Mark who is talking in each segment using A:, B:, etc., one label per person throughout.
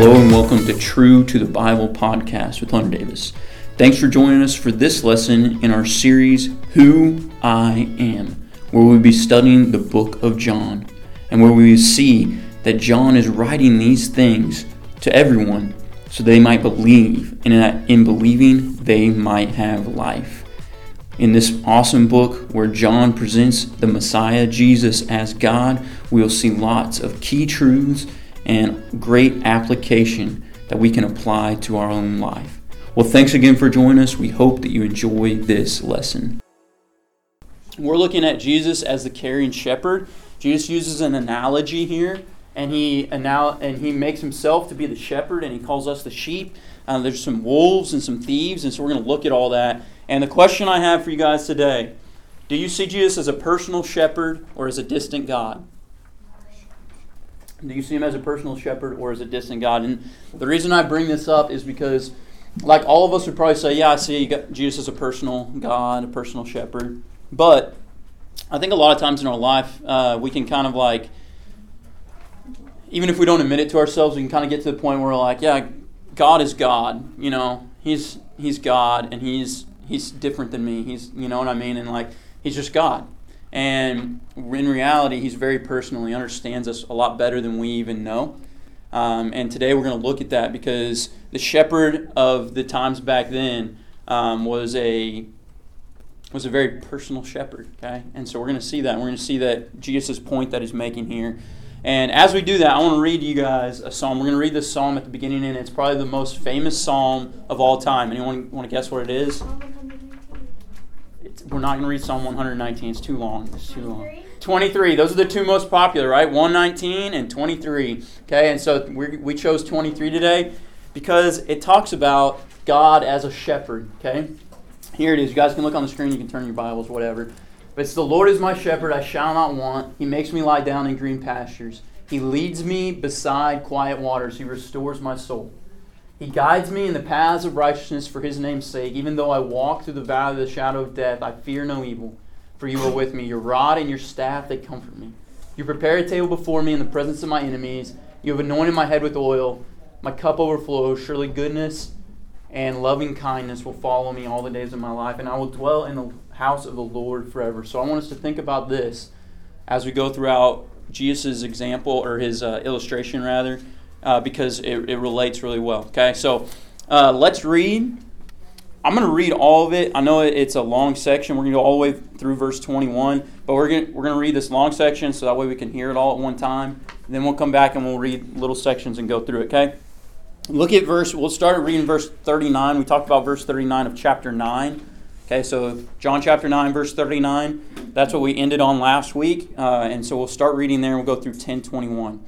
A: Hello and welcome to True to the Bible podcast with Hunter Davis. Thanks for joining us for this lesson in our series, Who I Am, where we'll be studying the book of John and where we see that John is writing these things to everyone so they might believe, and that in believing, they might have life. In this awesome book where John presents the Messiah, Jesus, as God, we'll see lots of key truths and great application that we can apply to our own life. Well, thanks again for joining us. We hope that you enjoy this lesson. We're looking at Jesus as the caring shepherd. Jesus uses an analogy here, and he and he makes himself to be the shepherd, and he calls us the sheep. Uh, there's some wolves and some thieves, and so we're going to look at all that. And the question I have for you guys today: Do you see Jesus as a personal shepherd or as a distant God? Do you see him as a personal shepherd or as a distant God? And the reason I bring this up is because, like all of us would probably say, yeah, I see Jesus as a personal God, a personal shepherd. But I think a lot of times in our life, uh, we can kind of like, even if we don't admit it to ourselves, we can kind of get to the point where we're like, yeah, God is God. You know, he's he's God, and he's he's different than me. He's you know what I mean, and like he's just God. And in reality, he's very personal. He understands us a lot better than we even know. Um, and today we're going to look at that because the shepherd of the times back then um, was a was a very personal shepherd. Okay, and so we're going to see that. We're going to see that Jesus' point that he's making here. And as we do that, I want to read you guys a psalm. We're going to read this psalm at the beginning, and it's probably the most famous psalm of all time. Anyone want to guess what it is? We're not going to read Psalm 119. It's too long. It's too long. 23. Those are the two most popular, right? 119 and 23. Okay, and so we we chose 23 today because it talks about God as a shepherd. Okay, here it is. You guys can look on the screen. You can turn your Bibles, whatever. But it's the Lord is my shepherd; I shall not want. He makes me lie down in green pastures. He leads me beside quiet waters. He restores my soul. He guides me in the paths of righteousness for his name's sake. Even though I walk through the valley of the shadow of death, I fear no evil, for you are with me. Your rod and your staff, they comfort me. You prepare a table before me in the presence of my enemies. You have anointed my head with oil. My cup overflows. Surely goodness and loving kindness will follow me all the days of my life, and I will dwell in the house of the Lord forever. So I want us to think about this as we go throughout Jesus' example, or his uh, illustration, rather uh, because it, it relates really well. Okay, so uh, let's read. I'm going to read all of it. I know it's a long section. We're going to go all the way through verse 21, but we're going we're going to read this long section so that way we can hear it all at one time. And then we'll come back and we'll read little sections and go through it. Okay. Look at verse. We'll start reading verse 39. We talked about verse 39 of chapter 9. Okay, so John chapter 9, verse 39. That's what we ended on last week. Uh, and so we'll start reading there and we'll go through 1021.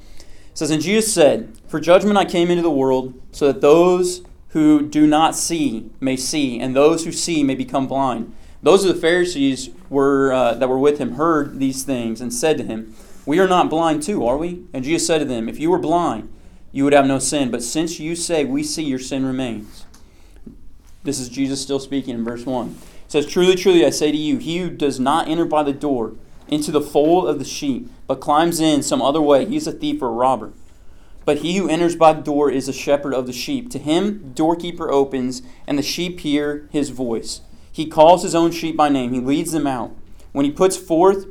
A: It says, And Jesus said, For judgment I came into the world, so that those who do not see may see, and those who see may become blind. Those of the Pharisees were, uh, that were with him heard these things and said to him, We are not blind too, are we? And Jesus said to them, If you were blind, you would have no sin. But since you say, We see, your sin remains. This is Jesus still speaking in verse 1. It says, Truly, truly, I say to you, he who does not enter by the door into the fold of the sheep, but climbs in some other way, he is a thief or a robber. But he who enters by the door is a shepherd of the sheep. To him the doorkeeper opens, and the sheep hear his voice. He calls his own sheep by name, he leads them out. When he puts forth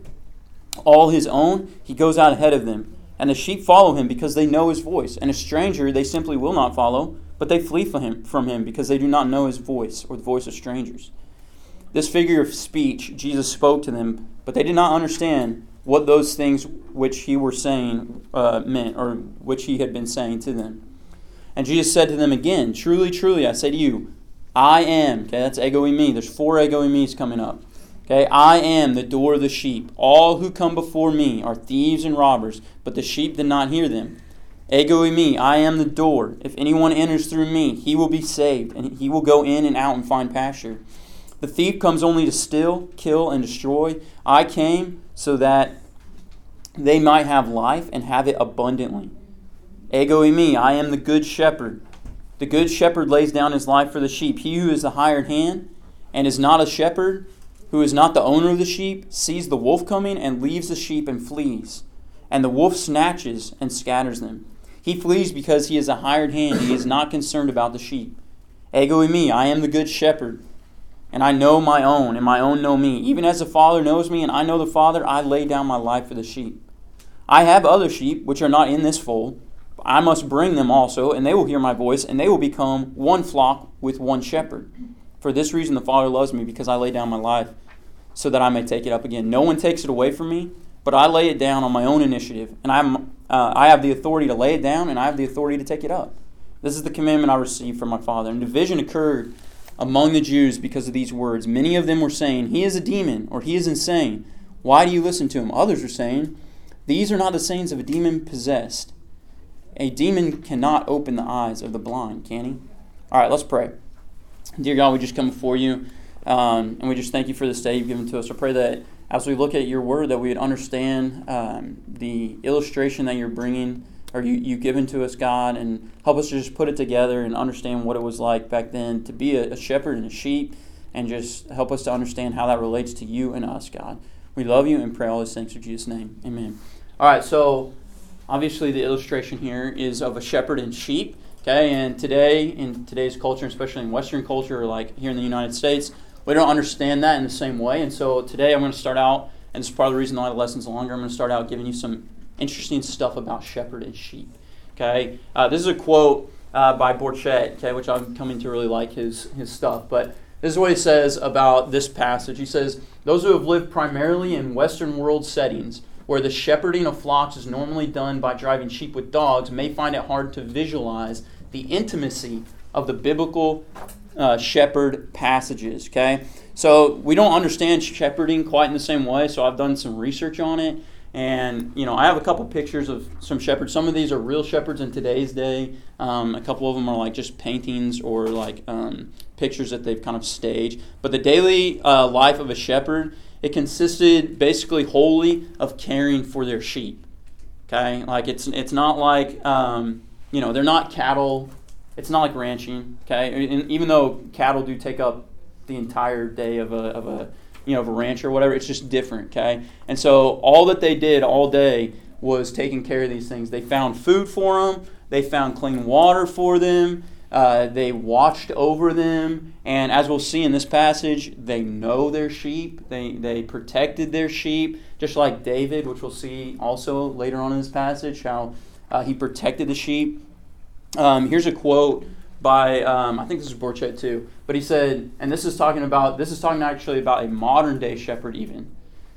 A: all his own, he goes out ahead of them. And the sheep follow him because they know his voice. And a stranger they simply will not follow, but they flee from him, from him because they do not know his voice or the voice of strangers. This figure of speech Jesus spoke to them, but they did not understand what those things which he were saying uh, meant, or which he had been saying to them. And Jesus said to them again, Truly, truly, I say to you, I am. Okay, that's ego eimi. There's four ego eimi's coming up. Okay, I am the door of the sheep. All who come before me are thieves and robbers, but the sheep did not hear them. Ego eimi, I am the door. If anyone enters through me, he will be saved, and he will go in and out and find pasture. The thief comes only to steal, kill, and destroy. I came so that they might have life and have it abundantly. Ego eimi, I am the good shepherd. The good shepherd lays down his life for the sheep. He who is the hired hand and is not a shepherd, who is not the owner of the sheep, sees the wolf coming and leaves the sheep and flees. And the wolf snatches and scatters them. He flees because he is a hired hand. He is not concerned about the sheep. Ego eimi, I am the good shepherd, and I know my own, and my own know me. Even as the Father knows me, and I know the Father, I lay down my life for the sheep. I have other sheep which are not in this fold. I must bring them also, and they will hear my voice, and they will become one flock with one shepherd. For this reason the Father loves me, because I lay down my life so that I may take it up again. No one takes it away from me, but I lay it down on my own initiative, and I'm, uh, I have the authority to lay it down, and I have the authority to take it up. This is the commandment I received from my Father. And division occurred among the Jews because of these words. Many of them were saying, He is a demon, or He is insane. Why do you listen to him? Others were saying, These are not the sayings of a demon possessed. A demon cannot open the eyes of the blind, can he? All right, let's pray. Dear God, we just come before you, um, and we just thank you for this day you've given to us. I pray that as we look at your word, that we would understand um, the illustration that you're bringing or you, you've given to us, God, and help us to just put it together and understand what it was like back then to be a, a shepherd and a sheep, and just help us to understand how that relates to you and us, God. We love you and pray all these things in Jesus' name. Amen. All right, so obviously the illustration here is of a shepherd and sheep. Okay, and today in today's culture, especially in Western culture, like here in the United States, we don't understand that in the same way. And so today I'm going to start out, and is part of the reason why the lesson's longer. I'm going to start out giving you some interesting stuff about shepherd and sheep. Okay, uh, this is a quote uh, by Borchert, okay, which I'm coming to really like his his stuff. But this is what he says about this passage. He says, "Those who have lived primarily in Western world settings." Where the shepherding of flocks is normally done by driving sheep with dogs, may find it hard to visualize the intimacy of the biblical uh, shepherd passages. Okay, so we don't understand shepherding quite in the same way. So I've done some research on it, and you know, I have a couple pictures of some shepherds. Some of these are real shepherds in today's day. Um, a couple of them are like just paintings or like um, pictures that they've kind of staged. But the daily uh, life of a shepherd, it consisted basically wholly of caring for their sheep. Okay, like it's it's not like um, you know they're not cattle. It's not like ranching. Okay, and even though cattle do take up the entire day of a of a you know, of a ranch or whatever. It's just different, okay? And so all that they did all day was taking care of these things. They found food for them, they found clean water for them, uh, they watched over them, and as we'll see in this passage, they know their sheep. They, they protected their sheep, just like David, which we'll see also later on in this passage, how uh, he protected the sheep. Um, here's a quote by um, I think this is Borchert too, but he said, and this is talking about this is talking actually about a modern day shepherd even,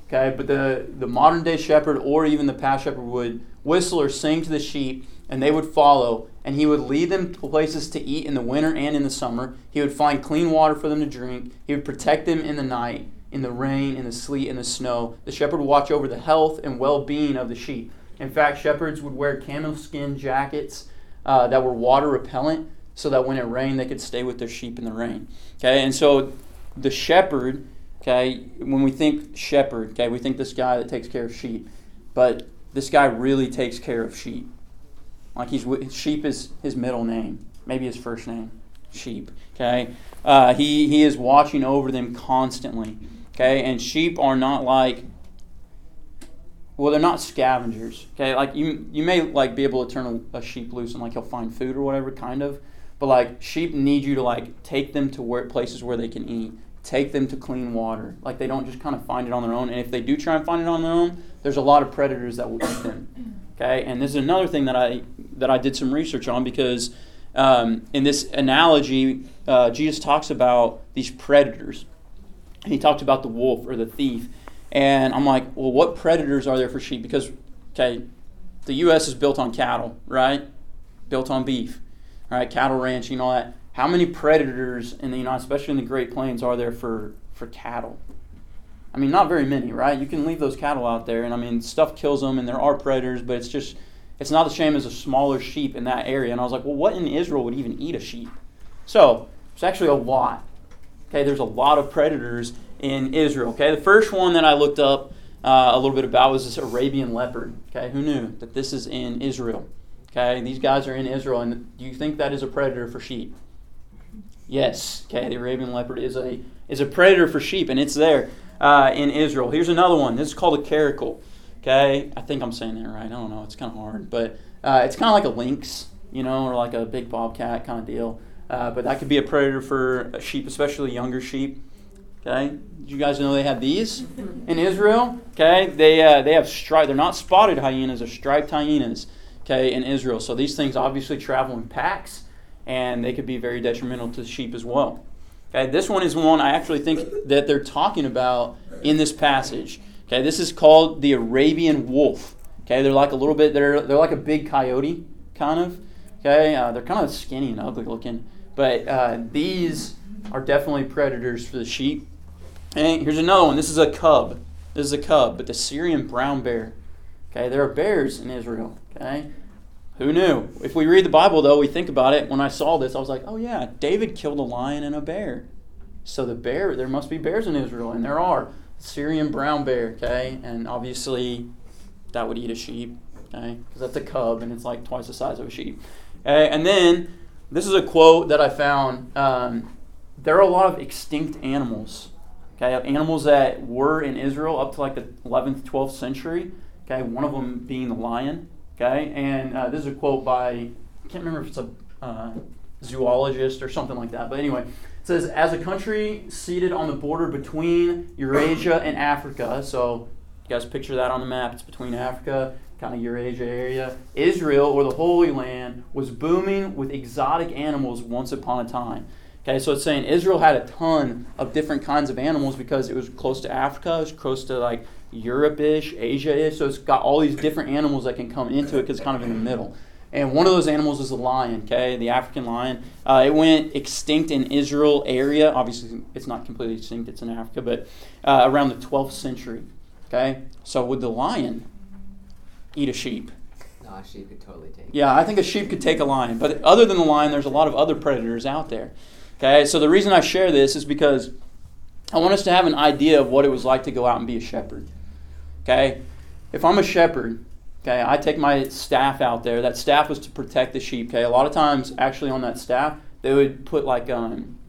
A: okay. But the the modern day shepherd or even the past shepherd would whistle or sing to the sheep, and they would follow, and he would lead them to places to eat in the winter and in the summer. He would find clean water for them to drink. He would protect them in the night, in the rain, in the sleet, in the snow. The shepherd would watch over the health and well being of the sheep. In fact, shepherds would wear camel skin jackets uh, that were water repellent so that when it rained, they could stay with their sheep in the rain. Okay, and so the shepherd, okay, when we think shepherd, okay, we think this guy that takes care of sheep, but this guy really takes care of sheep. Like he's sheep is his middle name, maybe his first name, sheep. Okay, uh, he he is watching over them constantly. Okay, and sheep are not like well, they're not scavengers. Okay, like you you may like be able to turn a, a sheep loose and like he'll find food or whatever, kind of. But like sheep need you to like take them to where places where they can eat, take them to clean water. Like they don't just kind of find it on their own. And if they do try and find it on their own, there's a lot of predators that will eat them. Okay, and this is another thing that I that I did some research on because um, in this analogy, uh, Jesus talks about these predators, and he talked about the wolf or the thief. And I'm like, well, what predators are there for sheep? Because okay, the U.S. is built on cattle, right? Built on beef right? Cattle ranching, all that. How many predators in the United, especially in the Great Plains, are there for for cattle? I mean, not very many, right? You can leave those cattle out there, and I mean, stuff kills them, and there are predators, but it's just it's not the same as a smaller sheep in that area. And I was like, well, what in Israel would even eat a sheep? So it's actually a lot. Okay, there's a lot of predators in Israel. Okay, the first one that I looked up uh, a little bit about was this Arabian leopard. Okay, who knew that this is in Israel? Okay, these guys are in Israel, and do you think that is a predator for sheep? Yes. Okay, the Arabian leopard is a is a predator for sheep, and it's there uh, in Israel. Here's another one. This is called a caracal. Okay, I think I'm saying that right. I don't know. It's kind of hard, but Uh, it's kind of like a lynx, you know, or like a big bobcat kind of deal. Uh, but that could be a predator for sheep, especially younger sheep. Okay, did you guys know they have these in Israel? Okay, they uh, they have striped. They're not spotted hyenas; they're striped hyenas. Okay, in Israel. So these things obviously travel in packs, and they could be very detrimental to sheep as well. Okay, this one is one I actually think that they're talking about in this passage. Okay, this is called the Arabian wolf. Okay, they're like a little bit. They're they're like a big coyote, kind of. Okay, uh, they're kind of skinny and ugly looking, but uh, these are definitely predators for the sheep. And here's another one. This is a cub. This is a cub, but the Syrian brown bear. Okay, there are bears in Israel. Okay, who knew? If we read the Bible, though, we think about it. When I saw this, I was like, oh yeah, David killed a lion and a bear. So the bear, there must be bears in Israel, and there are. Syrian brown bear, okay, and obviously that would eat a sheep, okay, because that's a cub and it's like twice the size of a sheep. Okay? And then this is a quote that I found. Um, there are a lot of extinct animals Okay, animals that were in Israel up to like the 11th, 12th century. Okay, one of them being the lion. Okay, and uh, this is a quote by I can't remember if it's a uh, zoologist or something like that. But anyway, it says as a country seated on the border between Eurasia and Africa. So you guys picture that on the map. It's between Africa, kind of Eurasia area. Israel or the Holy Land was booming with exotic animals once upon a time. Okay, so it's saying Israel had a ton of different kinds of animals because it was close to Africa, it was close to like Europe-ish, Asia-ish. So it's got all these different animals that can come into it because it's kind of in the middle. And one of those animals is the lion, okay, the African lion. Uh, it went extinct in Israel area. Obviously, it's not completely extinct; it's in Africa, but uh, around the 12th century. Okay, so would the lion eat a sheep?
B: No, a sheep could totally take.
A: Yeah, I think a sheep could take a lion, but other than the lion, there's a lot of other predators out there. Okay, so the reason I share this is because I want us to have an idea of what it was like to go out and be a shepherd. Okay, if I'm a shepherd, okay, I take my staff out there. That staff was to protect the sheep. Okay, a lot of times, actually, on that staff, they would put like um,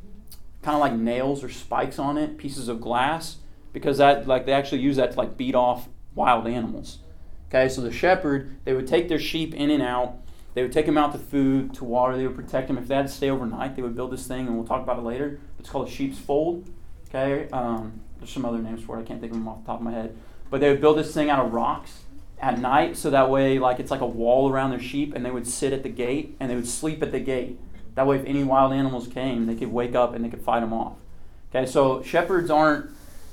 A: kind of like nails or spikes on it, pieces of glass, because that like they actually use that to like beat off wild animals. Okay, so the shepherd, they would take their sheep in and out they would take them out to food, to water. They would protect them. If they had to stay overnight, they would build this thing, and we'll talk about it later. It's called a sheep's fold. Okay, um, there's some other names for it. I can't think of them off the top of my head. But they would build this thing out of rocks at night, so that way, like it's like a wall around their sheep, and they would sit at the gate and they would sleep at the gate. That way, if any wild animals came, they could wake up and they could fight them off. Okay, so shepherds aren't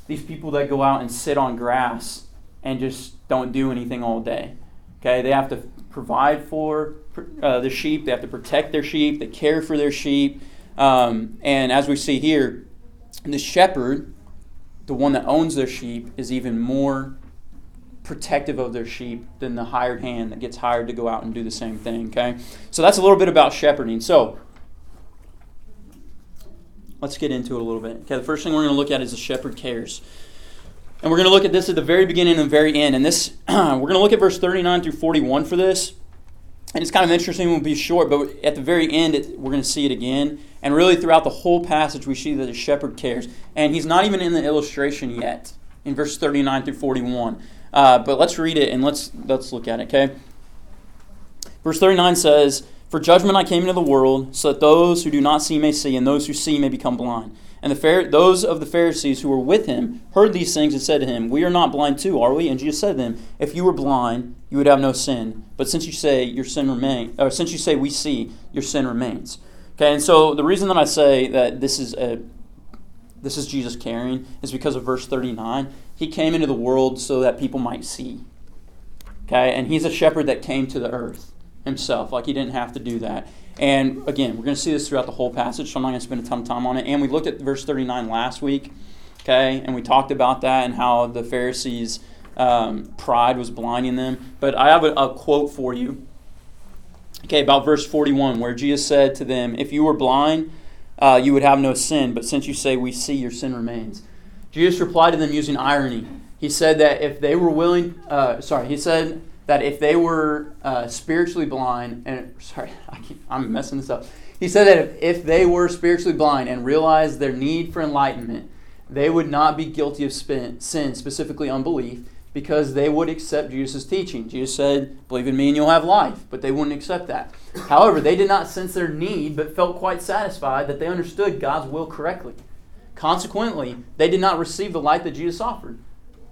A: these people that go out and sit on grass and just don't do anything all day. Okay, they have to provide for uh, the sheep, they have to protect their sheep, they care for their sheep. Um, and as we see here, the shepherd, the one that owns their sheep, is even more protective of their sheep than the hired hand that gets hired to go out and do the same thing. Okay? So that's a little bit about shepherding. So let's get into it a little bit. Okay, the first thing we're going to look at is the shepherd cares. And we're going to look at this at the very beginning and very end. And this, we're going to look at verse 39 through 41 for this. And it's kind of interesting, We'll be short, but at the very end, it, we're going to see it again. And really, throughout the whole passage, we see that the shepherd cares. And he's not even in the illustration yet in verse 39 through 41. Uh, but let's read it and let's, let's look at it, okay? Verse 39 says, For judgment I came into the world, so that those who do not see may see, and those who see may become blind. And the those of the Pharisees who were with him heard these things and said to him, We are not blind too, are we? And Jesus said to them, If you were blind, you would have no sin. But since you say your sin remain, or since you say we see, your sin remains. Okay, and so the reason that I say that this is a this is Jesus caring is because of verse 39. He came into the world so that people might see. Okay, and he's a shepherd that came to the earth himself. Like he didn't have to do that. And again, we're going to see this throughout the whole passage, so I'm not going to spend a ton of time on it. And we looked at verse 39 last week, okay, and we talked about that and how the Pharisees' um, pride was blinding them. But I have a, a quote for you, okay, about verse 41, where Jesus said to them, If you were blind, uh, you would have no sin, but since you say we see, your sin remains. Jesus replied to them using irony. He said that if they were willing, uh, sorry, he said that if they were uh, spiritually blind, and sorry, I am messing this up. He said that if, if they were spiritually blind and realized their need for enlightenment, they would not be guilty of sin, specifically unbelief, because they would accept Jesus' teaching. Jesus said, Believe in me and you'll have life, but they wouldn't accept that. However, they did not sense their need, but felt quite satisfied that they understood God's will correctly. Consequently, they did not receive the light that Jesus offered.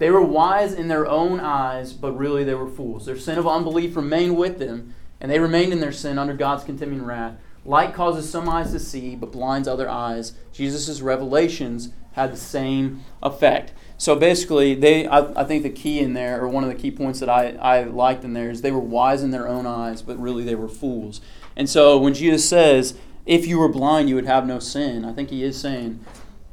A: They were wise in their own eyes, but really they were fools. Their sin of unbelief remained with them, and they remained in their sin under God's continuing wrath. Light causes some eyes to see, but blinds other eyes. Jesus' revelations had the same effect. So basically, they I, I, think the key in there, or one of the key points that I, I liked in there, is they were wise in their own eyes, but really they were fools. And so when Jesus says, if you were blind, you would have no sin, I think he is saying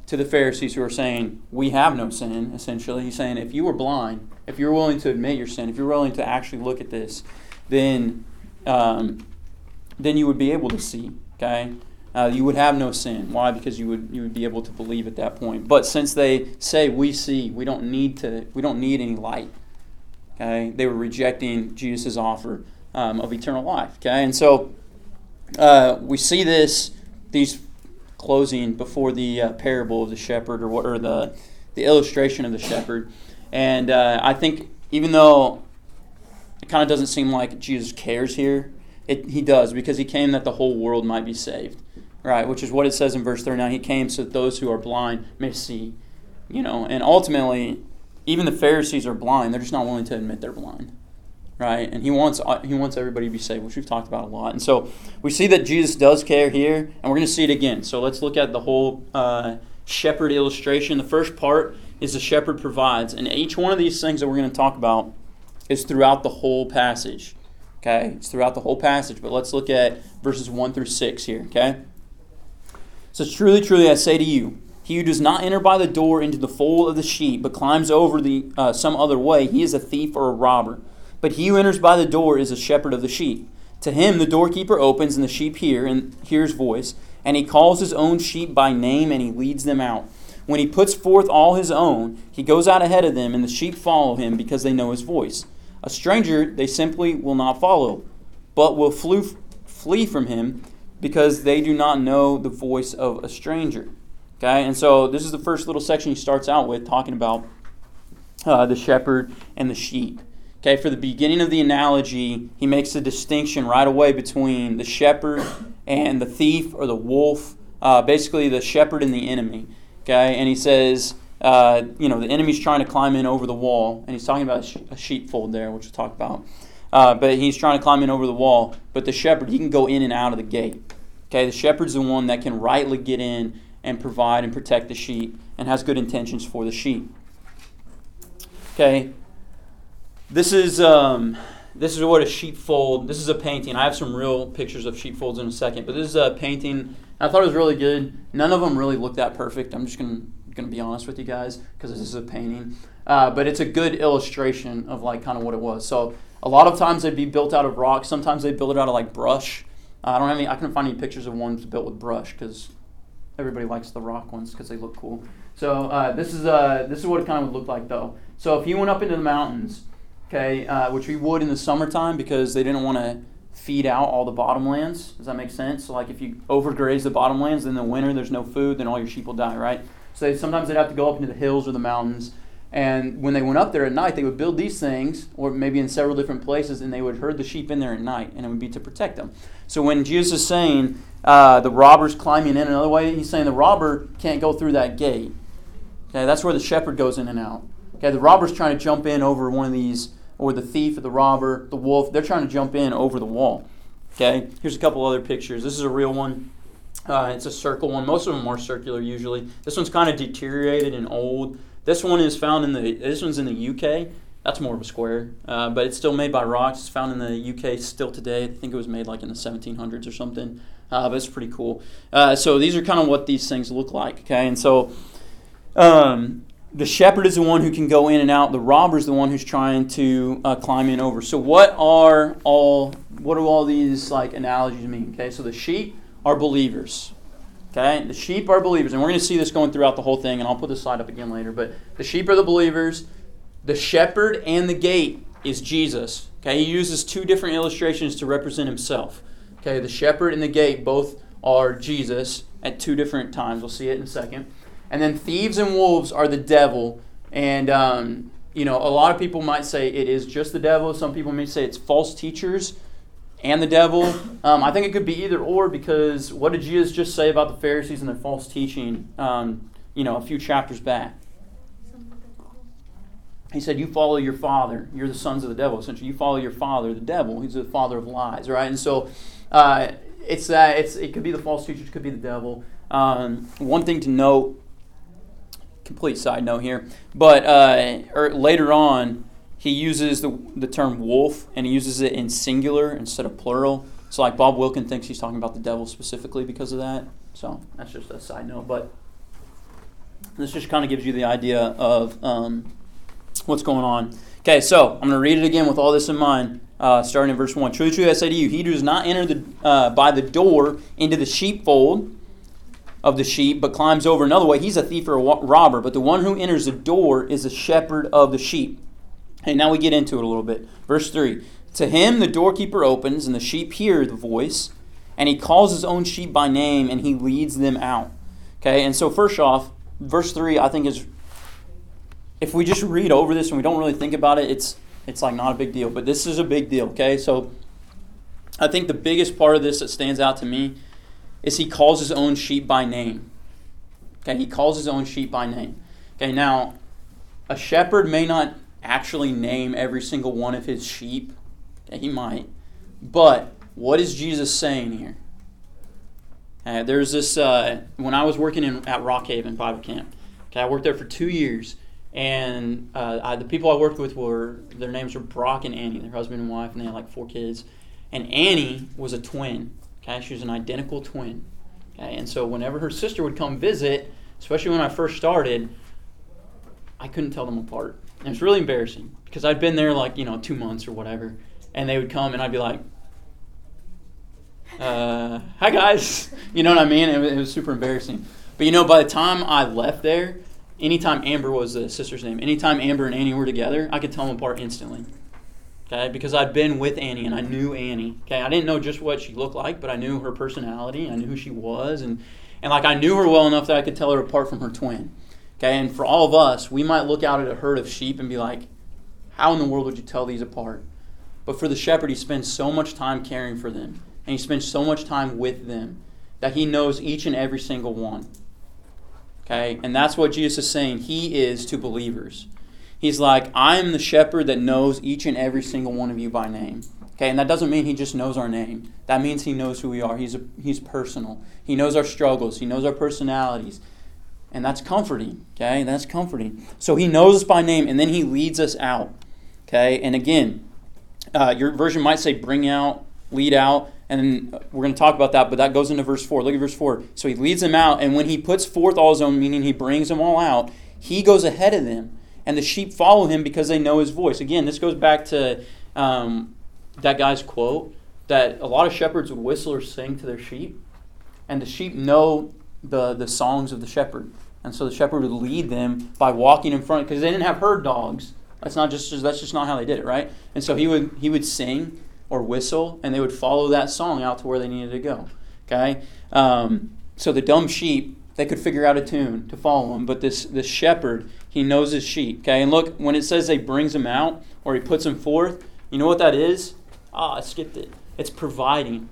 A: to the Pharisees who are saying, we have no sin, essentially, he's saying, if you were blind, if you're willing to admit your sin, if you're willing to actually look at this, then, um, then you would be able to see, okay? uh, you would have no sin. Why? Because you would you would be able to believe at that point. But since they say we see, we don't need to we don't need any light. Okay, they were rejecting Jesus' offer um, of eternal life. Okay, and so uh, we see this these closing before the uh, parable of the shepherd or what or the the illustration of the shepherd, and uh, I think even though it kind of doesn't seem like Jesus cares here. It, he does because he came that the whole world might be saved right? Which is what it says in verse 39. He came so that those who are blind may see, you know. And ultimately, even the Pharisees are blind. They're just not willing to admit they're blind, right? And he wants he wants everybody to be saved, which we've talked about a lot. And so we see that Jesus does care here, and we're going to see it again. So let's look at the whole uh, shepherd illustration. The first part is the shepherd provides, and each one of these things that we're going to talk about is throughout the whole passage. Okay, it's throughout the whole passage, but let's look at verses 1 through 6 here, okay? so Truly, truly, I say to you, he who does not enter by the door into the fold of the sheep, but climbs over the uh, some other way, he is a thief or a robber. But he who enters by the door is a shepherd of the sheep. To him the doorkeeper opens, and the sheep hear and hear his voice, and he calls his own sheep by name, and he leads them out. When he puts forth all his own, he goes out ahead of them, and the sheep follow him because they know his voice. A stranger they simply will not follow, but will flee from him because they do not know the voice of a stranger. Okay, and so this is the first little section he starts out with talking about uh, the shepherd and the sheep. Okay, for the beginning of the analogy, he makes a distinction right away between the shepherd and the thief or the wolf, uh, basically the shepherd and the enemy. Okay, and he says, uh, you know, the enemy's trying to climb in over the wall, and he's talking about a sheepfold there, which we'll talk about. Uh, but he's trying to climb in over the wall. But the shepherd, he can go in and out of the gate. Okay, the shepherd's the one that can rightly get in and provide and protect the sheep and has good intentions for the sheep. Okay, this is um, this is what a sheepfold. This is a painting. I have some real pictures of sheepfolds in a second, but this is a painting. I thought it was really good. None of them really look that perfect. I'm just gonna gonna be honest with you guys because this is a painting, uh, but it's a good illustration of like kind of what it was. So a lot of times they'd be built out of rock. Sometimes they build it out of like brush. Uh, I don't have any. I couldn't find any pictures of ones built with brush because everybody likes the rock ones because they look cool. So uh, this is uh, this is what it kind of would look like though. So if you went up into the mountains, okay, uh, which we would in the summertime because they didn't want to feed out all the bottomlands. Does that make sense? So like if you overgraze the bottomlands, then in the winter there's no food, then all your sheep will die, right? So they, sometimes they'd have to go up into the hills or the mountains and when they went up there at night, they would build these things, or maybe in several different places, and they would herd the sheep in there at night, and it would be to protect them. So when Jesus is saying uh, the robber's climbing in another way, he's saying the robber can't go through that gate. Okay, that's where the shepherd goes in and out. Okay, the robber's trying to jump in over one of these, or the thief or the robber, the wolf, they're trying to jump in over the wall. Okay, here's a couple other pictures. This is a real one. Uh, it's a circle one. Most of them are circular usually. This one's kind of deteriorated and old. This one is found in the. This one's in the UK. That's more of a square, uh, but it's still made by rocks. It's found in the UK still today. I think it was made like in the 1700s or something. Uh, but it's pretty cool. Uh, so these are kind of what these things look like. Okay, and so um, the shepherd is the one who can go in and out. The robber is the one who's trying to uh, climb in over. So what are all what do all these like analogies mean? Okay, so the sheep are believers. Okay? The sheep are believers. And we're going to see this going throughout the whole thing, and I'll put this slide up again later. But the sheep are the believers. The shepherd and the gate is Jesus. Okay? He uses two different illustrations to represent himself. Okay? The shepherd and the gate both are Jesus at two different times. We'll see it in a second. And then thieves and wolves are the devil. And um, you know, a lot of people might say it is just the devil. Some people may say it's false teachers and the devil. Um, I think it could be either or because what did Jesus just say about the Pharisees and their false teaching? Um, you know, a few chapters back. He said, "You follow your father. You're the sons of the devil. Essentially, you follow your father, the devil. He's the father of lies, right?" And so, uh, it's that. It's it could be the false teachers, it could be the devil. Um, one thing to note, complete side note here, but uh, er, later on, he uses the, the term wolf and he uses it in singular instead of plural. So, like Bob Wilkin thinks he's talking about the devil specifically because of that. So, that's just a side note. But this just kind of gives you the idea of um, what's going on. Okay, so I'm going to read it again with all this in mind, uh, starting in verse 1. Truly, truly, I say to you, he does not enter the, uh, by the door into the sheepfold of the sheep, but climbs over another way, he's a thief or a robber. But the one who enters the door is a shepherd of the sheep. Okay, now we get into it a little bit. Verse 3 To him the doorkeeper opens, and the sheep hear the voice, and he calls his own sheep by name, and he leads them out. Okay, and so first off, verse 3 I think is if we just read over this and we don't really think about it, it's it's like not a big deal. But this is a big deal, okay? So I think the biggest part of this that stands out to me is he calls his own sheep by name. Okay, he calls his own sheep by name. Okay, now a shepherd may not actually name every single one of his sheep. Okay, he might. But what is Jesus saying here? Uh, there's this, uh, when I was working in, at Rock Haven Bible Camp, okay, I worked there for two years. And uh, I, the people I worked with were, their names were Brock and Annie, their husband and wife, and they had like four kids. And Annie was a twin. Okay, she was an identical twin. Okay, and so whenever her sister would come visit, especially when I first started, I couldn't tell them apart. And it's really embarrassing because I'd been there like, you know, two months or whatever. And they would come and I'd be like, uh, hi guys. You know what I mean? It was, it was super embarrassing. But you know, by the time I left there, anytime Amber was the sister's name, anytime Amber and Annie were together, I could tell them apart instantly. Okay, because I'd been with Annie and I knew Annie. Okay, I didn't know just what she looked like, but I knew her personality. I knew who she was, and and like I knew her well enough that I could tell her apart from her twin. Okay, and for all of us, we might look out at a herd of sheep and be like, how in the world would you tell these apart? But for the shepherd, he spends so much time caring for them, and he spends so much time with them that he knows each and every single one. Okay, and that's what Jesus is saying. He is to believers. He's like, I am the shepherd that knows each and every single one of you by name. Okay, and that doesn't mean he just knows our name. That means he knows who we are. He's, a, he's personal. He knows our struggles. He knows our personalities. And that's comforting, okay? That's comforting. So he knows us by name, and then he leads us out, okay? And again, uh, your version might say bring out, lead out, and we're going to talk about that, but that goes into verse 4. Look at verse 4. So he leads them out, and when he puts forth all his own, meaning he brings them all out, he goes ahead of them, and the sheep follow him because they know his voice. Again, this goes back to um, that guy's quote that a lot of shepherds would whistle or sing to their sheep, and the sheep know the, the songs of the shepherd. And so the shepherd would lead them by walking in front because they didn't have herd dogs. That's not just that's just not how they did it, right? And so he would he would sing or whistle, and they would follow that song out to where they needed to go. Okay, um, so the dumb sheep they could figure out a tune to follow him, but this this shepherd he knows his sheep. Okay, and look when it says he brings them out or he puts them forth, you know what that is? Ah, I skipped it. It's providing.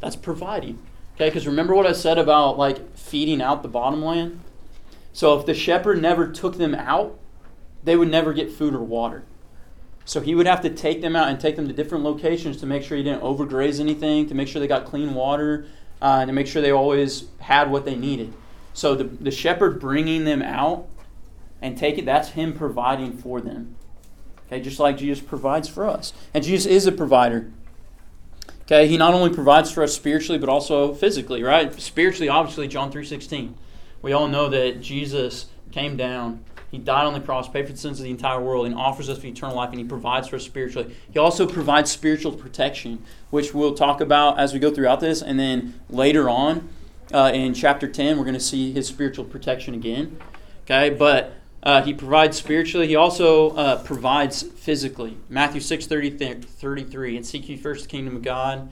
A: That's providing. Okay, because remember what I said about like feeding out the bottom land? So if the shepherd never took them out, they would never get food or water. So he would have to take them out and take them to different locations to make sure he didn't overgraze anything, to make sure they got clean water, uh, and to make sure they always had what they needed. So the, the shepherd bringing them out and take it, that's him providing for them. Okay, just like Jesus provides for us. And Jesus is a provider. Okay, he not only provides for us spiritually but also physically, right? Spiritually, obviously, John 3:16. We all know that Jesus came down, he died on the cross, paid for the sins of the entire world, and offers us eternal life, and he provides for us spiritually. He also provides spiritual protection, which we'll talk about as we go throughout this, and then later on uh, in chapter 10, we're going to see his spiritual protection again. Okay, but uh, he provides spiritually. He also uh, provides physically. Matthew 6 30, 33. And seek ye first the kingdom of God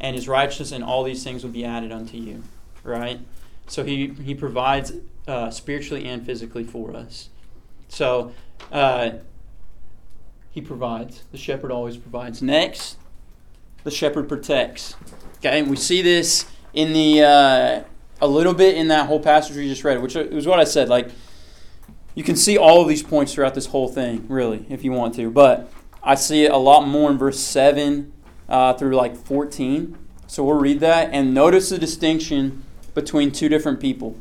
A: and his righteousness, and all these things will be added unto you. Right? So he, he provides uh, spiritually and physically for us. So uh, he provides. The shepherd always provides. Next, the shepherd protects. Okay, and we see this in the uh, a little bit in that whole passage we just read, which was what I said. Like you can see all of these points throughout this whole thing, really, if you want to. But I see it a lot more in verse seven uh, through like fourteen. So we'll read that and notice the distinction between two different people.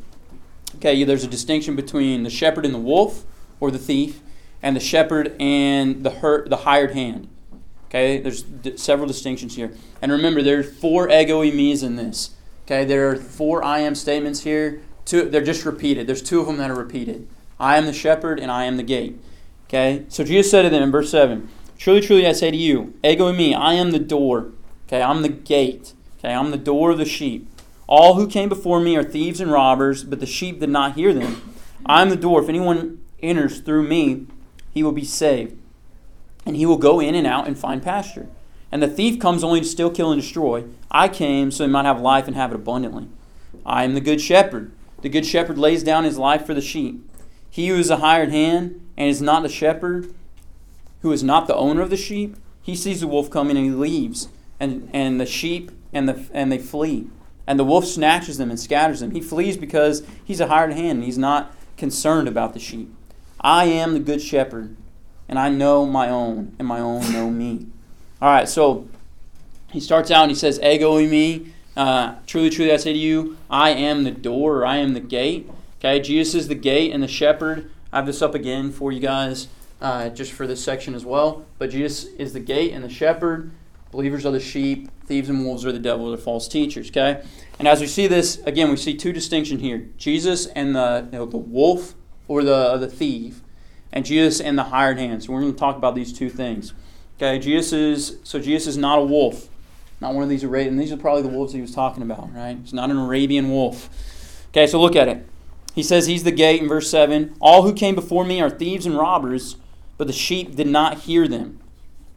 A: Okay, there's a distinction between the shepherd and the wolf, or the thief, and the shepherd and the hurt, the hired hand. Okay, there's d- several distinctions here. And remember, there's four ego in this. Okay, there are four I am statements here. Two, they're just repeated. There's two of them that are repeated. I am the shepherd and I am the gate. Okay, so Jesus said to them in verse 7 Truly, truly, I say to you, ego eimi, I am the door. Okay, I'm the gate. Okay, I'm the door of the sheep. All who came before me are thieves and robbers, but the sheep did not hear them. I am the door. If anyone enters through me, he will be saved. And he will go in and out and find pasture. And the thief comes only to steal, kill, and destroy. I came so he might have life and have it abundantly. I am the good shepherd. The good shepherd lays down his life for the sheep. He who is a hired hand and is not the shepherd, who is not the owner of the sheep, he sees the wolf coming and he leaves, and, and the sheep and, the, and they flee. And the wolf snatches them and scatters them. He flees because he's a hired hand and he's not concerned about the sheep. I am the good shepherd, and I know my own, and my own know me. All right, so he starts out and he says, Ego eimi, Uh, truly, truly, I say to you, I am the door, or I am the gate. Okay, Jesus is the gate and the shepherd. I have this up again for you guys, uh, just for this section as well. But Jesus is the gate and the shepherd. Believers are the sheep. Thieves and wolves are the devil, the false teachers. Okay, and as we see this again, we see two distinctions here: Jesus and the you know, the wolf or the the thief, and Jesus and the hired hand. So we're going to talk about these two things. Okay, Jesus is so Jesus is not a wolf, not one of these Arabian. These are probably the wolves he was talking about, right? It's not an Arabian wolf. Okay, so look at it. He says he's the gate in verse seven. All who came before me are thieves and robbers, but the sheep did not hear them.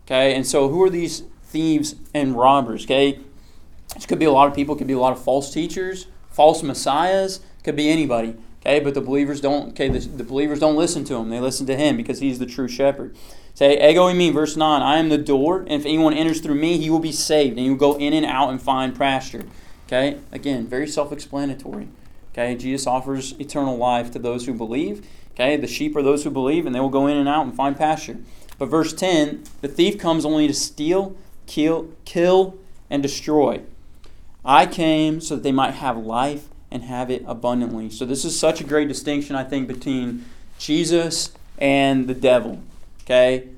A: Okay, and so who are these thieves and robbers? Okay, this could be a lot of people. Could be a lot of false teachers, false messiahs. Could be anybody. Okay, but the believers don't. Okay, the, the believers don't listen to him. They listen to him because he's the true shepherd. Say, ego eimi, verse 9, I am the door, and if anyone enters through me, he will be saved, and he will go in and out and find pasture. Okay, again, very self explanatory. Okay, Jesus offers eternal life to those who believe. Okay, the sheep are those who believe, and they will go in and out and find pasture. But verse 10, the thief comes only to steal, kill, kill, and destroy. I came so that they might have life and have it abundantly. So this is such a great distinction, I think, between Jesus and the devil. Okay?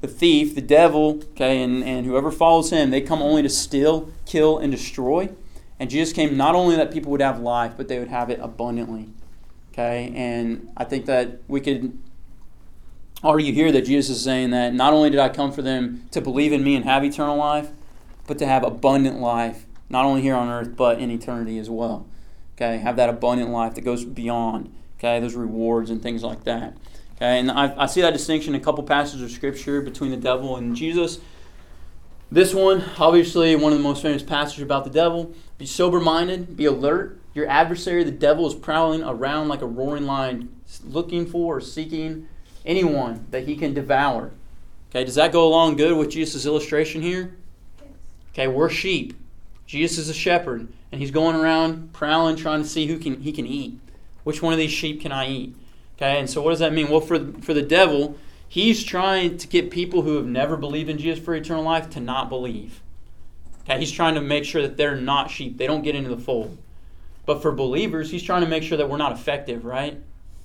A: The thief, the devil, okay, and, and whoever follows him, they come only to steal, kill, and destroy. And Jesus came not only that people would have life, but they would have it abundantly. Okay? And I think that we could argue here that Jesus is saying that not only did I come for them to believe in me and have eternal life, but to have abundant life, not only here on earth, but in eternity as well. Okay? Have that abundant life that goes beyond, okay, those rewards and things like that. Okay, and I, I see that distinction in a couple passages of Scripture between the devil and Jesus. This one, obviously, one of the most famous passages about the devil. Be sober minded, be alert. Your adversary, the devil, is prowling around like a roaring lion, looking for or seeking anyone that he can devour. Okay, does that go along good with Jesus' illustration here? Okay, we're sheep. Jesus is a shepherd, and he's going around prowling, trying to see who can he can eat. Which one of these sheep can I eat? Okay, and so what does that mean? Well, for, for the devil, he's trying to get people who have never believed in Jesus for eternal life to not believe. Okay, he's trying to make sure that they're not sheep, they don't get into the fold. But for believers, he's trying to make sure that we're not effective, right?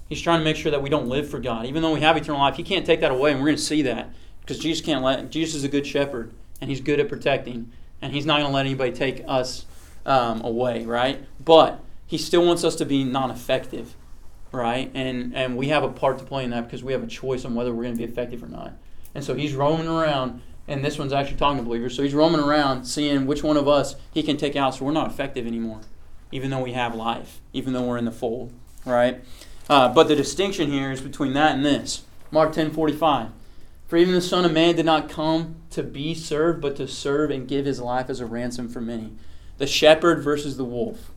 A: He's trying to make sure that we don't live for God. Even though we have eternal life, he can't take that away, and we're going to see that. Because Jesus can't let Jesus is a good shepherd, and he's good at protecting, and he's not going to let anybody take us um, away, right? But he still wants us to be non-effective right? And and we have a part to play in that because we have a choice on whether we're going to be effective or not. And so he's roaming around, and this one's actually talking to believers. So he's roaming around, seeing which one of us he can take out. So we're not effective anymore, even though we have life, even though we're in the fold, right? Uh, but the distinction here is between that and this. Mark ten forty five. For even the Son of Man did not come to be served, but to serve and give his life as a ransom for many. The shepherd versus the wolf.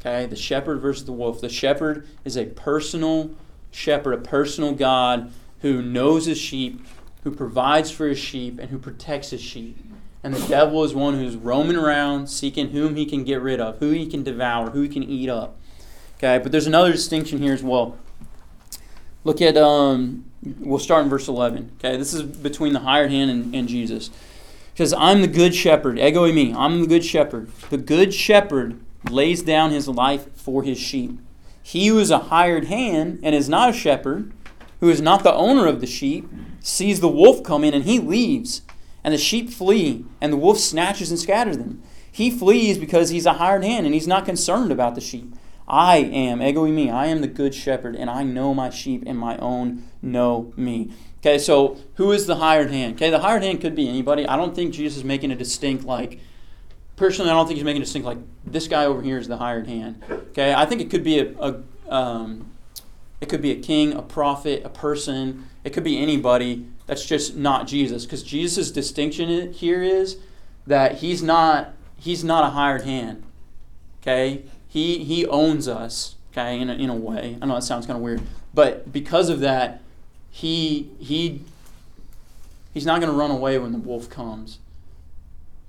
A: Okay, the shepherd versus the wolf. The shepherd is a personal shepherd, a personal God who knows his sheep, who provides for his sheep and who protects his sheep. And the devil is one who's roaming around seeking whom he can get rid of, who he can devour, who he can eat up. Okay, but there's another distinction here as well. Look at, um, we'll start in verse 11. Okay, this is between the hired hand and, and Jesus. Because I'm the good shepherd, ego eimi, I'm the good shepherd. The good shepherd lays down his life for his sheep. He who is a hired hand and is not a shepherd, who is not the owner of the sheep, sees the wolf come in and he leaves. And the sheep flee, and the wolf snatches and scatters them. He flees because he's a hired hand and he's not concerned about the sheep. I am, ego eimi, I am the good shepherd, and I know my sheep, and my own know me. Okay, so who is the hired hand? Okay, the hired hand could be anybody. I don't think Jesus is making a distinct, like, personally, I don't think he's making a distinct, like, this guy over here is the hired hand. Okay, I think it could be a, a um, it could be a king, a prophet, a person. It could be anybody that's just not Jesus. Because Jesus' distinction here is that he's not he's not a hired hand. Okay, he he owns us. Okay, in a, in a way. I know that sounds kind of weird, but because of that, he he he's not going to run away when the wolf comes.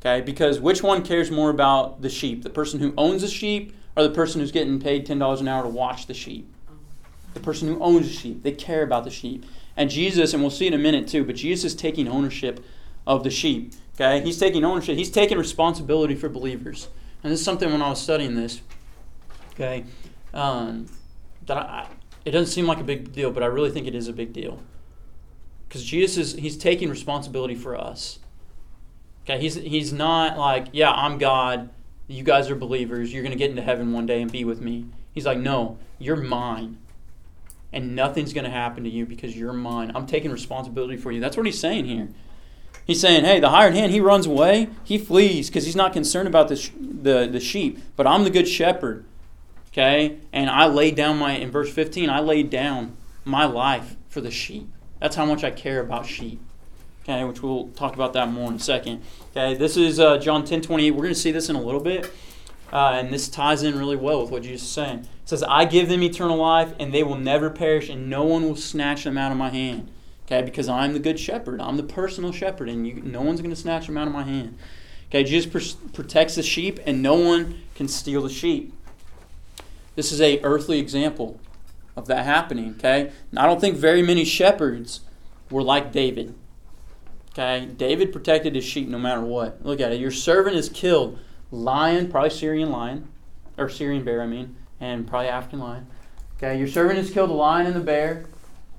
A: Okay, because which one cares more about the sheep? The person who owns the sheep or the person who's getting paid ten dollars an hour to watch the sheep? the person who owns the sheep. They care about the sheep. And Jesus, and we'll see in a minute too, but Jesus is taking ownership of the sheep. Okay? He's taking ownership. He's taking responsibility for believers. And this is something when I was studying this, okay, um, that I, it doesn't seem like a big deal, but I really think it is a big deal. Because Jesus is, he's taking responsibility for us. Okay, he's, he's not like, yeah, I'm God, you guys are believers, you're going to get into heaven one day and be with me. He's like, no, you're mine and nothing's going to happen to you because you're mine. I'm taking responsibility for you. That's what he's saying here. He's saying, hey, the hired hand, he runs away, he flees because he's not concerned about the, the, the sheep, but I'm the good shepherd. Okay? And I laid down my, in verse 15, I laid down my life for the sheep. That's how much I care about sheep. Okay, which we'll talk about that more in a second. Okay, this is uh, John 10 28. We're going to see this in a little bit. Uh, and this ties in really well with what Jesus is saying. It says, I give them eternal life, and they will never perish, and no one will snatch them out of my hand. Okay, because I'm the good shepherd. I'm the personal shepherd, and you, no one's going to snatch them out of my hand. Okay, Jesus pr- protects the sheep, and no one can steal the sheep. This is a earthly example of that happening. Okay, and I don't think very many shepherds were like David. Okay, David protected his sheep no matter what. Look at it. Your servant is killed lion, probably Syrian lion, or Syrian bear, I mean, and probably African lion. Okay, your servant has killed the lion and the bear.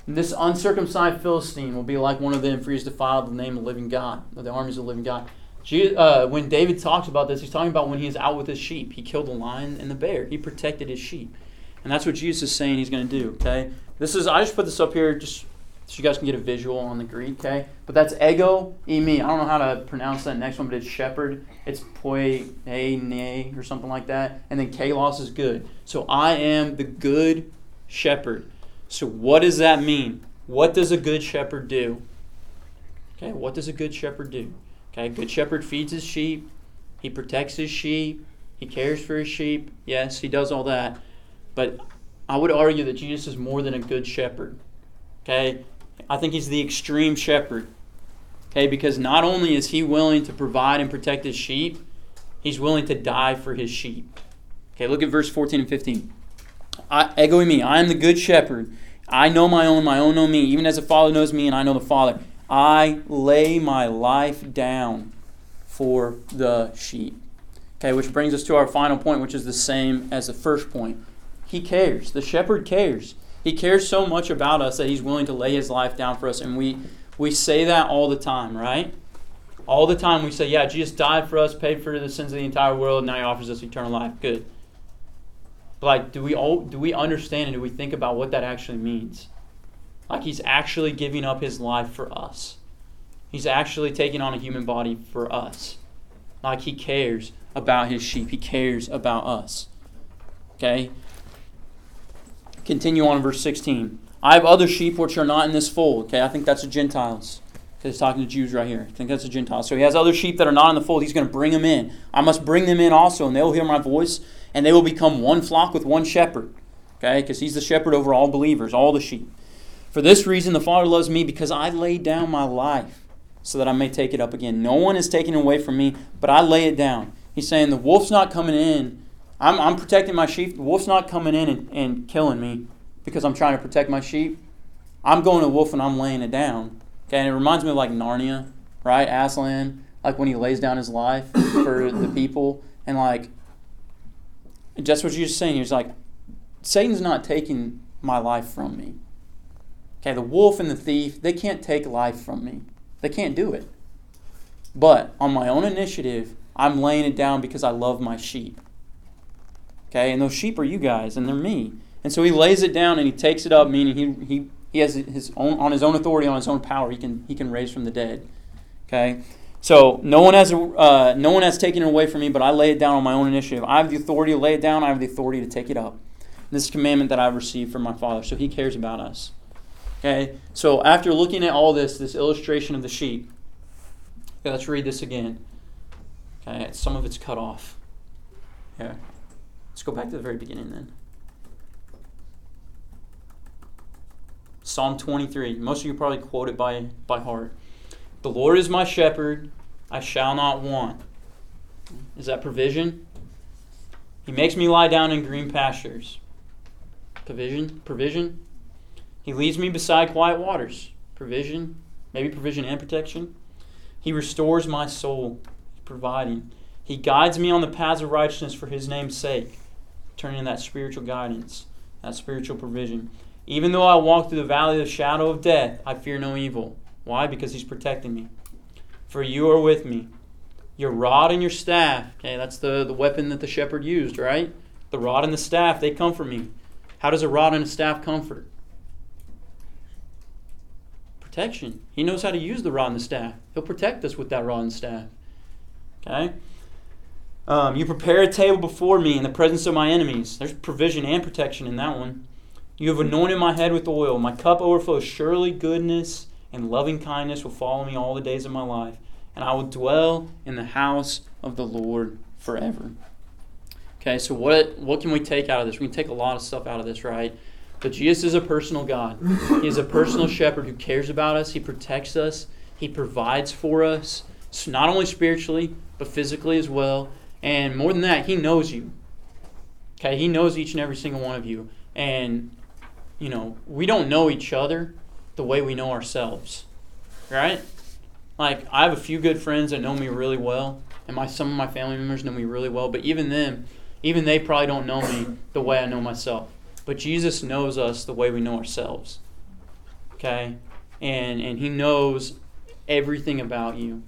A: And this uncircumcised Philistine will be like one of them, for he has defiled the name of the living God, of the armies of the living God. Uh, when David talks about this, he's talking about when he's out with his sheep. He killed the lion and the bear. He protected his sheep. And that's what Jesus is saying he's going to do, okay? This is, I just put this up here just so you guys can get a visual on the Greek, okay? But that's ego eimi. I don't know how to pronounce that next one, but it's shepherd. It's poi ne or something like that. And then kalos is good. So I am the good shepherd. So what does that mean? What does a good shepherd do? Okay, what does a good shepherd do? Okay, good shepherd feeds his sheep. He protects his sheep. He cares for his sheep. Yes, he does all that. But I would argue that Jesus is more than a good shepherd. Okay, I think he's the extreme shepherd. Okay, because not only is he willing to provide and protect his sheep, he's willing to die for his sheep. Okay, look at verse 14 and 15. I, ego eimi, I am the good shepherd. I know my own, my own know me, even as the Father knows me, and I know the Father. I lay my life down for the sheep. Okay, which brings us to our final point, which is the same as the first point. He cares. The shepherd cares. He cares so much about us that he's willing to lay his life down for us. And we, we say that all the time, right? All the time we say, yeah, Jesus died for us, paid for the sins of the entire world, and now he offers us eternal life. Good. But like, do we all do we understand and do we think about what that actually means? Like he's actually giving up his life for us. He's actually taking on a human body for us. Like he cares about his sheep. He cares about us. Okay? Continue on verse 16. I have other sheep which are not in this fold. Okay, I think that's the Gentiles. Because he's talking to Jews right here. I think that's the Gentiles. So he has other sheep that are not in the fold. He's going to bring them in. I must bring them in also, and they will hear my voice, and they will become one flock with one shepherd. Okay, because he's the shepherd over all believers, all the sheep. For this reason, the Father loves me because I lay down my life so that I may take it up again. No one is taking it away from me, but I lay it down. He's saying the wolf's not coming in. I'm, I'm protecting my sheep. The wolf's not coming in and, and killing me because I'm trying to protect my sheep. I'm going to wolf and I'm laying it down. Okay, and it reminds me of like Narnia, right? Aslan, like when he lays down his life for the people, and like just what you're saying. He's like, Satan's not taking my life from me. Okay, the wolf and the thief, they can't take life from me. They can't do it. But on my own initiative, I'm laying it down because I love my sheep. Okay, and those sheep are you guys, and they're me. And so he lays it down and he takes it up, meaning he, he, he has his own on his own authority, on his own power, he can he can raise from the dead. Okay? So no one has uh, no one has taken it away from me, but I lay it down on my own initiative. I have the authority to lay it down. I have the authority to take it up. And this is a commandment that I've received from my Father. So He cares about us. Okay, so after looking at all this, this illustration of the sheep, okay, let's read this again. Okay, some of it's cut off. Yeah, let's go back to the very beginning then. Psalm 23. Most of you probably quote it by, by heart. The Lord is my shepherd, I shall not want. Is that provision? He makes me lie down in green pastures. Provision? Provision? He leads me beside quiet waters. Provision, maybe provision and protection. He restores my soul, providing. He guides me on the paths of righteousness for his name's sake, turning that spiritual guidance, that spiritual provision. Even though I walk through the valley of the shadow of death, I fear no evil. Why? Because he's protecting me. For you are with me. Your rod and your staff, okay, that's the, the weapon that the shepherd used, right? The rod and the staff, they comfort me. How does a rod and a staff comfort? Protection. He knows how to use the rod and the staff. He'll protect us with that rod and staff. Okay? Um, you prepare a table before me in the presence of my enemies. There's provision and protection in that one. You have anointed my head with oil. My cup overflows. Surely goodness and loving kindness will follow me all the days of my life, and I will dwell in the house of the Lord forever. Okay, so what what can we take out of this? We can take a lot of stuff out of this, right? But Jesus is a personal God. He is a personal shepherd who cares about us, He protects us, He provides for us, not only spiritually, but physically as well. And more than that, He knows you. Okay, He knows each and every single one of you. And, you know, we don't know each other the way we know ourselves. Right? Like, I have a few good friends that know me really well, and my some of my family members know me really well, but even them, even they probably don't know me the way I know myself. But Jesus knows us the way we know ourselves. Okay? And and he knows everything about you.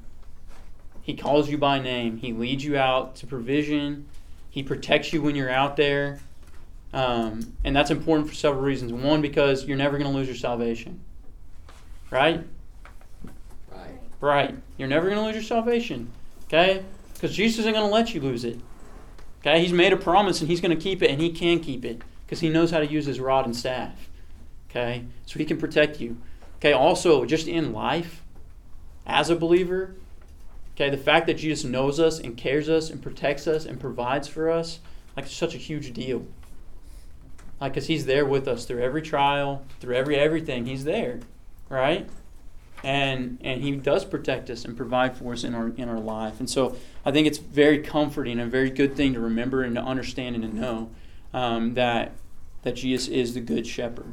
A: He calls you by name. He leads you out to provision. He protects you when you're out there. Um, and that's important for several reasons. One, because you're never going to lose your salvation. Right?
B: Right.
A: Right. You're never going to lose your salvation. Okay? Because Jesus isn't going to let you lose it. Okay? He's made a promise and he's going to keep it and he can keep it because he knows how to use his rod and staff. Okay? So he can protect you. Okay, also, just in life, as a believer, okay, the fact that Jesus knows us and cares us and protects us and provides for us, like, such a huge deal. Like, because he's there with us through every trial, through every everything. He's there, right? And and he does protect us and provide for us in our in our life. And so I think it's very comforting and a very good thing to remember and to understand and to know um, that that Jesus is the good shepherd.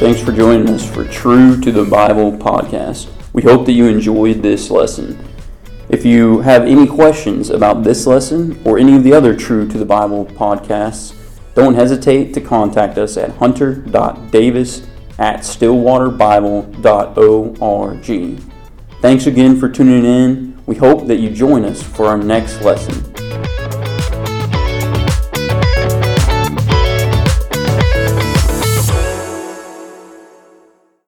A: Thanks for joining us for True to the Bible podcast. We hope that you enjoyed this lesson. If you have any questions about this lesson or any of the other True to the Bible podcasts, don't hesitate to contact us at hunter.davis at stillwaterbible.org. Thanks again for tuning in. We hope that you join us for our next lesson.